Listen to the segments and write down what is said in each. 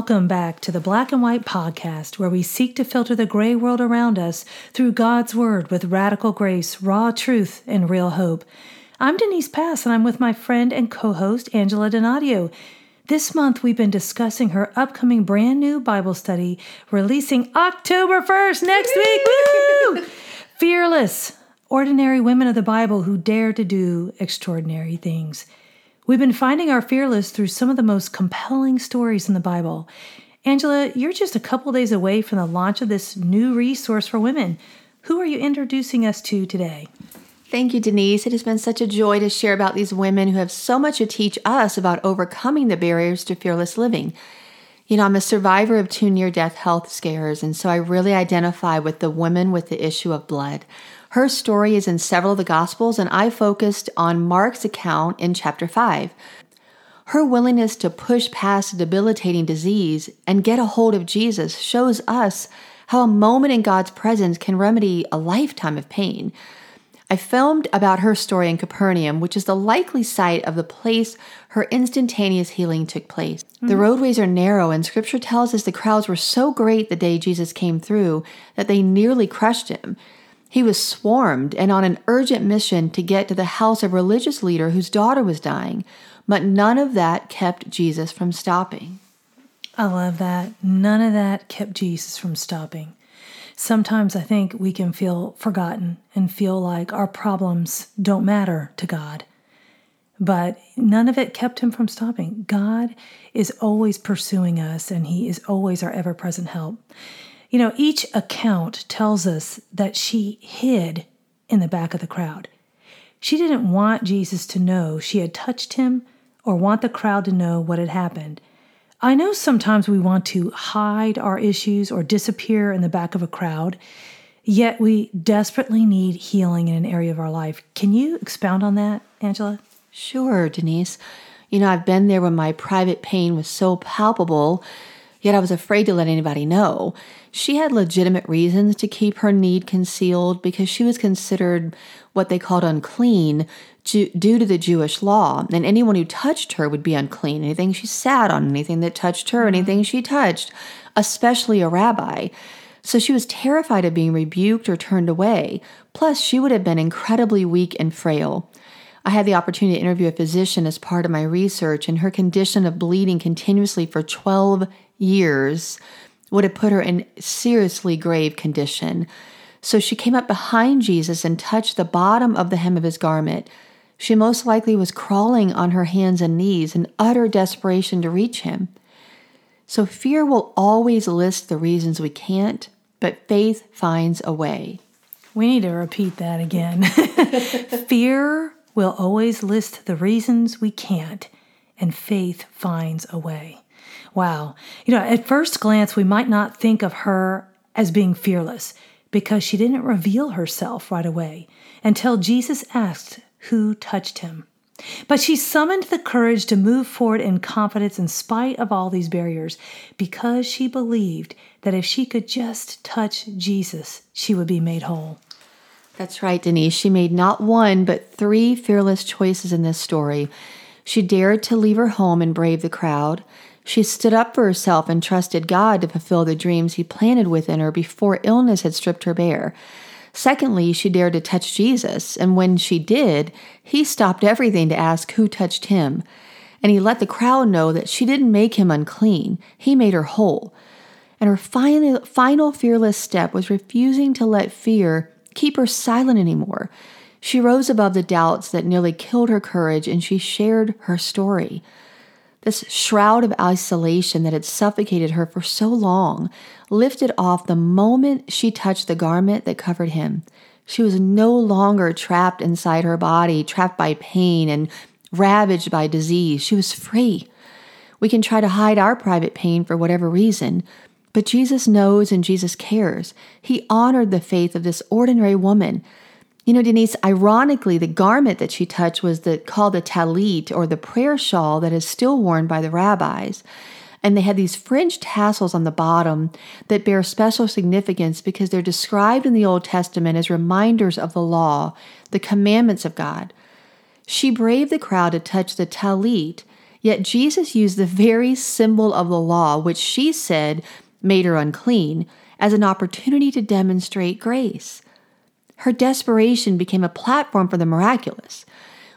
welcome back to the Black and White Podcast, where we seek to filter the gray world around us through God's Word with radical grace, raw truth, and real hope. I'm Denise Pass, and I'm with my friend and co host, Angela Donadio. This month, we've been discussing her upcoming brand new Bible study, releasing October 1st next week. Woo! Fearless, ordinary women of the Bible who dare to do extraordinary things. We've been finding our fearless through some of the most compelling stories in the Bible. Angela, you're just a couple days away from the launch of this new resource for women. Who are you introducing us to today? Thank you, Denise. It has been such a joy to share about these women who have so much to teach us about overcoming the barriers to fearless living. You know, I'm a survivor of two near death health scares, and so I really identify with the women with the issue of blood. Her story is in several of the Gospels, and I focused on Mark's account in chapter 5. Her willingness to push past debilitating disease and get a hold of Jesus shows us how a moment in God's presence can remedy a lifetime of pain. I filmed about her story in Capernaum, which is the likely site of the place her instantaneous healing took place. Mm-hmm. The roadways are narrow, and scripture tells us the crowds were so great the day Jesus came through that they nearly crushed him. He was swarmed and on an urgent mission to get to the house of a religious leader whose daughter was dying, but none of that kept Jesus from stopping. I love that. None of that kept Jesus from stopping. Sometimes I think we can feel forgotten and feel like our problems don't matter to God. But none of it kept him from stopping. God is always pursuing us and he is always our ever present help. You know, each account tells us that she hid in the back of the crowd. She didn't want Jesus to know she had touched him or want the crowd to know what had happened. I know sometimes we want to hide our issues or disappear in the back of a crowd, yet we desperately need healing in an area of our life. Can you expound on that, Angela? Sure, Denise. You know, I've been there when my private pain was so palpable yet I was afraid to let anybody know. She had legitimate reasons to keep her need concealed because she was considered what they called unclean due to the Jewish law, and anyone who touched her would be unclean. Anything she sat on, anything that touched her, mm-hmm. anything she touched, especially a rabbi. So she was terrified of being rebuked or turned away. Plus, she would have been incredibly weak and frail. I had the opportunity to interview a physician as part of my research, and her condition of bleeding continuously for 12 years would have put her in seriously grave condition. So she came up behind Jesus and touched the bottom of the hem of his garment. She most likely was crawling on her hands and knees in utter desperation to reach him. So fear will always list the reasons we can't, but faith finds a way. We need to repeat that again. fear will always list the reasons we can't, and faith finds a way. Wow. You know, at first glance, we might not think of her as being fearless because she didn't reveal herself right away until Jesus asked who touched him. But she summoned the courage to move forward in confidence in spite of all these barriers because she believed that if she could just touch Jesus, she would be made whole. That's right, Denise. She made not one, but three fearless choices in this story. She dared to leave her home and brave the crowd. She stood up for herself and trusted God to fulfill the dreams He planted within her before illness had stripped her bare. Secondly, she dared to touch Jesus, and when she did, he stopped everything to ask who touched him. And he let the crowd know that she didn't make him unclean, he made her whole. And her final, final fearless step was refusing to let fear keep her silent anymore. She rose above the doubts that nearly killed her courage and she shared her story. This shroud of isolation that had suffocated her for so long lifted off the moment she touched the garment that covered him. She was no longer trapped inside her body, trapped by pain and ravaged by disease. She was free. We can try to hide our private pain for whatever reason, but Jesus knows and Jesus cares. He honored the faith of this ordinary woman you know, Denise, ironically, the garment that she touched was the, called the talit or the prayer shawl that is still worn by the rabbis. And they had these fringe tassels on the bottom that bear special significance because they're described in the Old Testament as reminders of the law, the commandments of God. She braved the crowd to touch the talit, Yet Jesus used the very symbol of the law, which she said made her unclean, as an opportunity to demonstrate grace. Her desperation became a platform for the miraculous.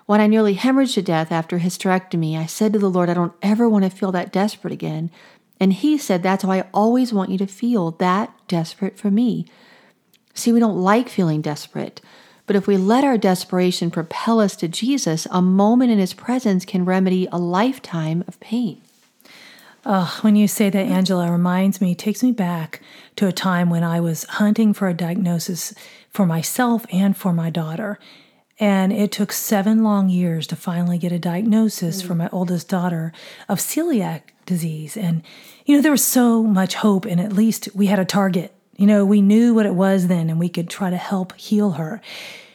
When I nearly hemorrhaged to death after hysterectomy, I said to the Lord, I don't ever want to feel that desperate again. And He said, That's how I always want you to feel that desperate for me. See, we don't like feeling desperate. But if we let our desperation propel us to Jesus, a moment in His presence can remedy a lifetime of pain. Oh, when you say that, Angela, reminds me, takes me back to a time when I was hunting for a diagnosis for myself and for my daughter. And it took seven long years to finally get a diagnosis mm. for my oldest daughter of celiac disease. And, you know, there was so much hope, and at least we had a target. You know, we knew what it was then, and we could try to help heal her.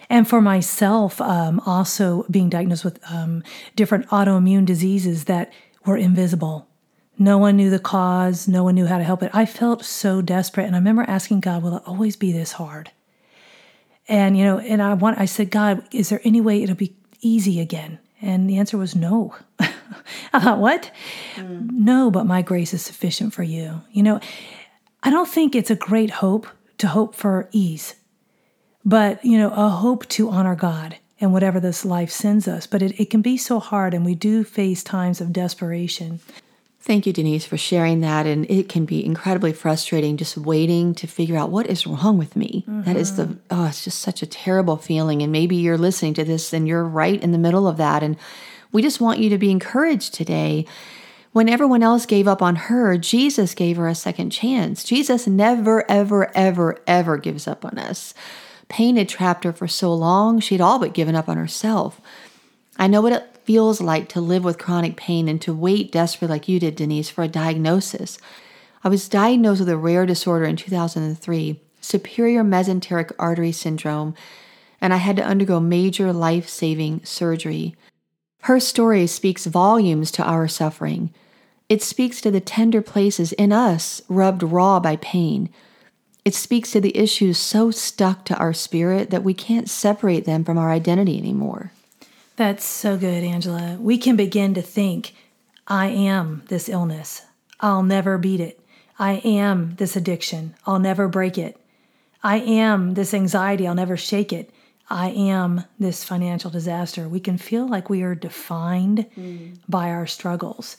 And for myself, um, also being diagnosed with um, different autoimmune diseases that were invisible no one knew the cause. No one knew how to help it. I felt so desperate. And I remember asking God, will it always be this hard? And, you know, and I want, I said, God, is there any way it'll be easy again? And the answer was no. I thought, what? Mm. No, but my grace is sufficient for you. You know, I don't think it's a great hope to hope for ease, but, you know, a hope to honor God and whatever this life sends us. But it, it can be so hard, and we do face times of desperation. Thank you, Denise, for sharing that. And it can be incredibly frustrating just waiting to figure out what is wrong with me. Mm-hmm. That is the, mm-hmm. oh, it's just such a terrible feeling. And maybe you're listening to this and you're right in the middle of that. And we just want you to be encouraged today. When everyone else gave up on her, Jesus gave her a second chance. Jesus never, ever, ever, ever gives up on us. Pain had trapped her for so long, she'd all but given up on herself. I know what it feels like to live with chronic pain and to wait desperately, like you did, Denise, for a diagnosis. I was diagnosed with a rare disorder in 2003, superior mesenteric artery syndrome, and I had to undergo major life saving surgery. Her story speaks volumes to our suffering. It speaks to the tender places in us rubbed raw by pain. It speaks to the issues so stuck to our spirit that we can't separate them from our identity anymore. That's so good, Angela. We can begin to think, I am this illness. I'll never beat it. I am this addiction. I'll never break it. I am this anxiety. I'll never shake it. I am this financial disaster. We can feel like we are defined mm. by our struggles,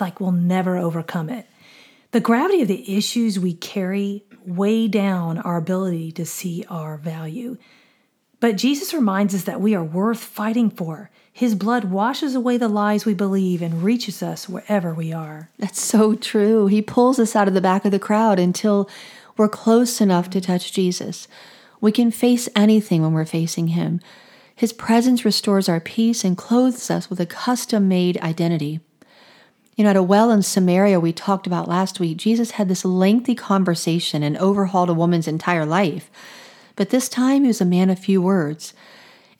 like we'll never overcome it. The gravity of the issues we carry weigh down our ability to see our value. But Jesus reminds us that we are worth fighting for. His blood washes away the lies we believe and reaches us wherever we are. That's so true. He pulls us out of the back of the crowd until we're close enough to touch Jesus. We can face anything when we're facing Him. His presence restores our peace and clothes us with a custom made identity. You know, at a well in Samaria we talked about last week, Jesus had this lengthy conversation and overhauled a woman's entire life. But this time he was a man of few words.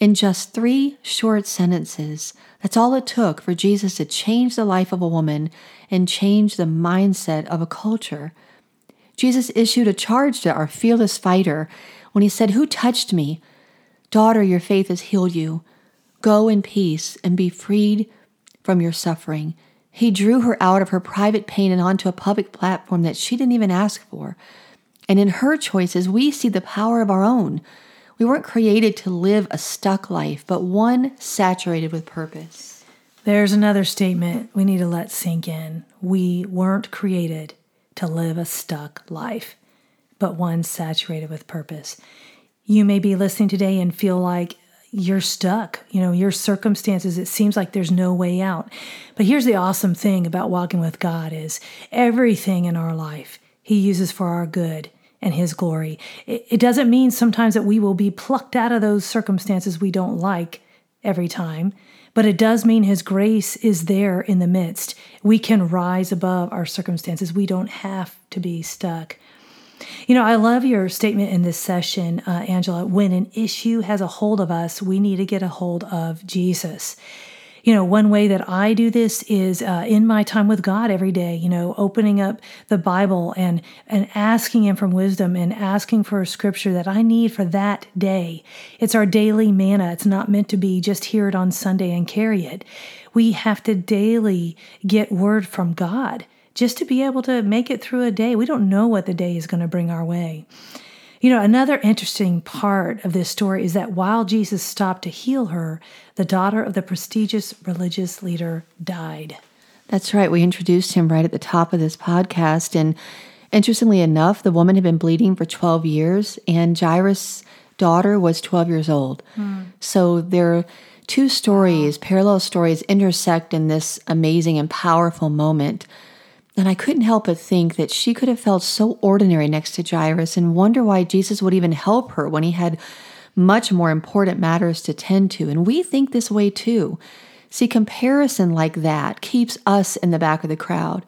In just three short sentences, that's all it took for Jesus to change the life of a woman and change the mindset of a culture. Jesus issued a charge to our fearless fighter when he said, Who touched me? Daughter, your faith has healed you. Go in peace and be freed from your suffering. He drew her out of her private pain and onto a public platform that she didn't even ask for. And in her choices, we see the power of our own. We weren't created to live a stuck life, but one saturated with purpose. There's another statement we need to let sink in. We weren't created to live a stuck life, but one saturated with purpose. You may be listening today and feel like you're stuck. You know, your circumstances, it seems like there's no way out. But here's the awesome thing about walking with God is everything in our life he uses for our good and His glory. It, it doesn't mean sometimes that we will be plucked out of those circumstances we don't like every time, but it does mean His grace is there in the midst. We can rise above our circumstances. We don't have to be stuck. You know, I love your statement in this session, uh, Angela. When an issue has a hold of us, we need to get a hold of Jesus. You know, one way that I do this is uh, in my time with God every day, you know, opening up the Bible and, and asking Him for wisdom and asking for a scripture that I need for that day. It's our daily manna. It's not meant to be just hear it on Sunday and carry it. We have to daily get word from God just to be able to make it through a day. We don't know what the day is going to bring our way. You know, another interesting part of this story is that while Jesus stopped to heal her, the daughter of the prestigious religious leader died. That's right. We introduced him right at the top of this podcast. And interestingly enough, the woman had been bleeding for 12 years, and Jairus' daughter was 12 years old. Hmm. So their two stories, parallel stories, intersect in this amazing and powerful moment. And I couldn't help but think that she could have felt so ordinary next to Jairus and wonder why Jesus would even help her when he had much more important matters to tend to. And we think this way too. See, comparison like that keeps us in the back of the crowd.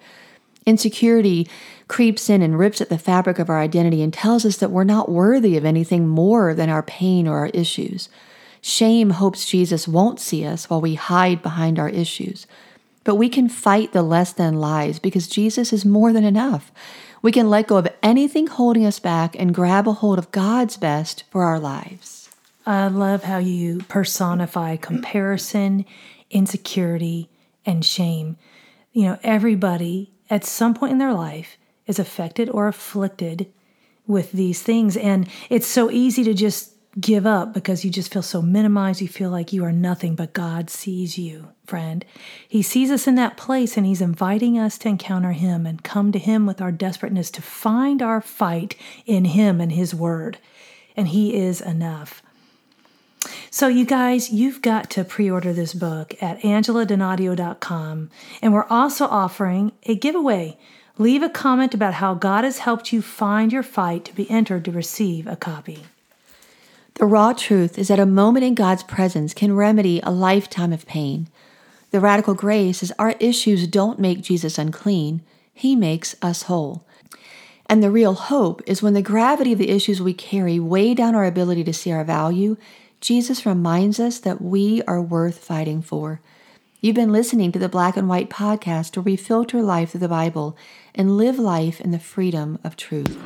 Insecurity creeps in and rips at the fabric of our identity and tells us that we're not worthy of anything more than our pain or our issues. Shame hopes Jesus won't see us while we hide behind our issues. But we can fight the less than lies because Jesus is more than enough. We can let go of anything holding us back and grab a hold of God's best for our lives. I love how you personify comparison, insecurity, and shame. You know, everybody at some point in their life is affected or afflicted with these things. And it's so easy to just give up because you just feel so minimized. You feel like you are nothing, but God sees you, friend. He sees us in that place and He's inviting us to encounter Him and come to Him with our desperateness to find our fight in Him and His Word. And He is enough. So, you guys, you've got to pre order this book at angeladonadio.com. And we're also offering a giveaway. Leave a comment about how God has helped you find your fight to be entered to receive a copy. The raw truth is that a moment in God's presence can remedy a lifetime of pain. The radical grace is our issues don't make Jesus unclean, He makes us whole. And the real hope is when the gravity of the issues we carry weigh down our ability to see our value, Jesus reminds us that we are worth fighting for. You've been listening to the Black and White podcast where we filter life through the Bible and live life in the freedom of truth.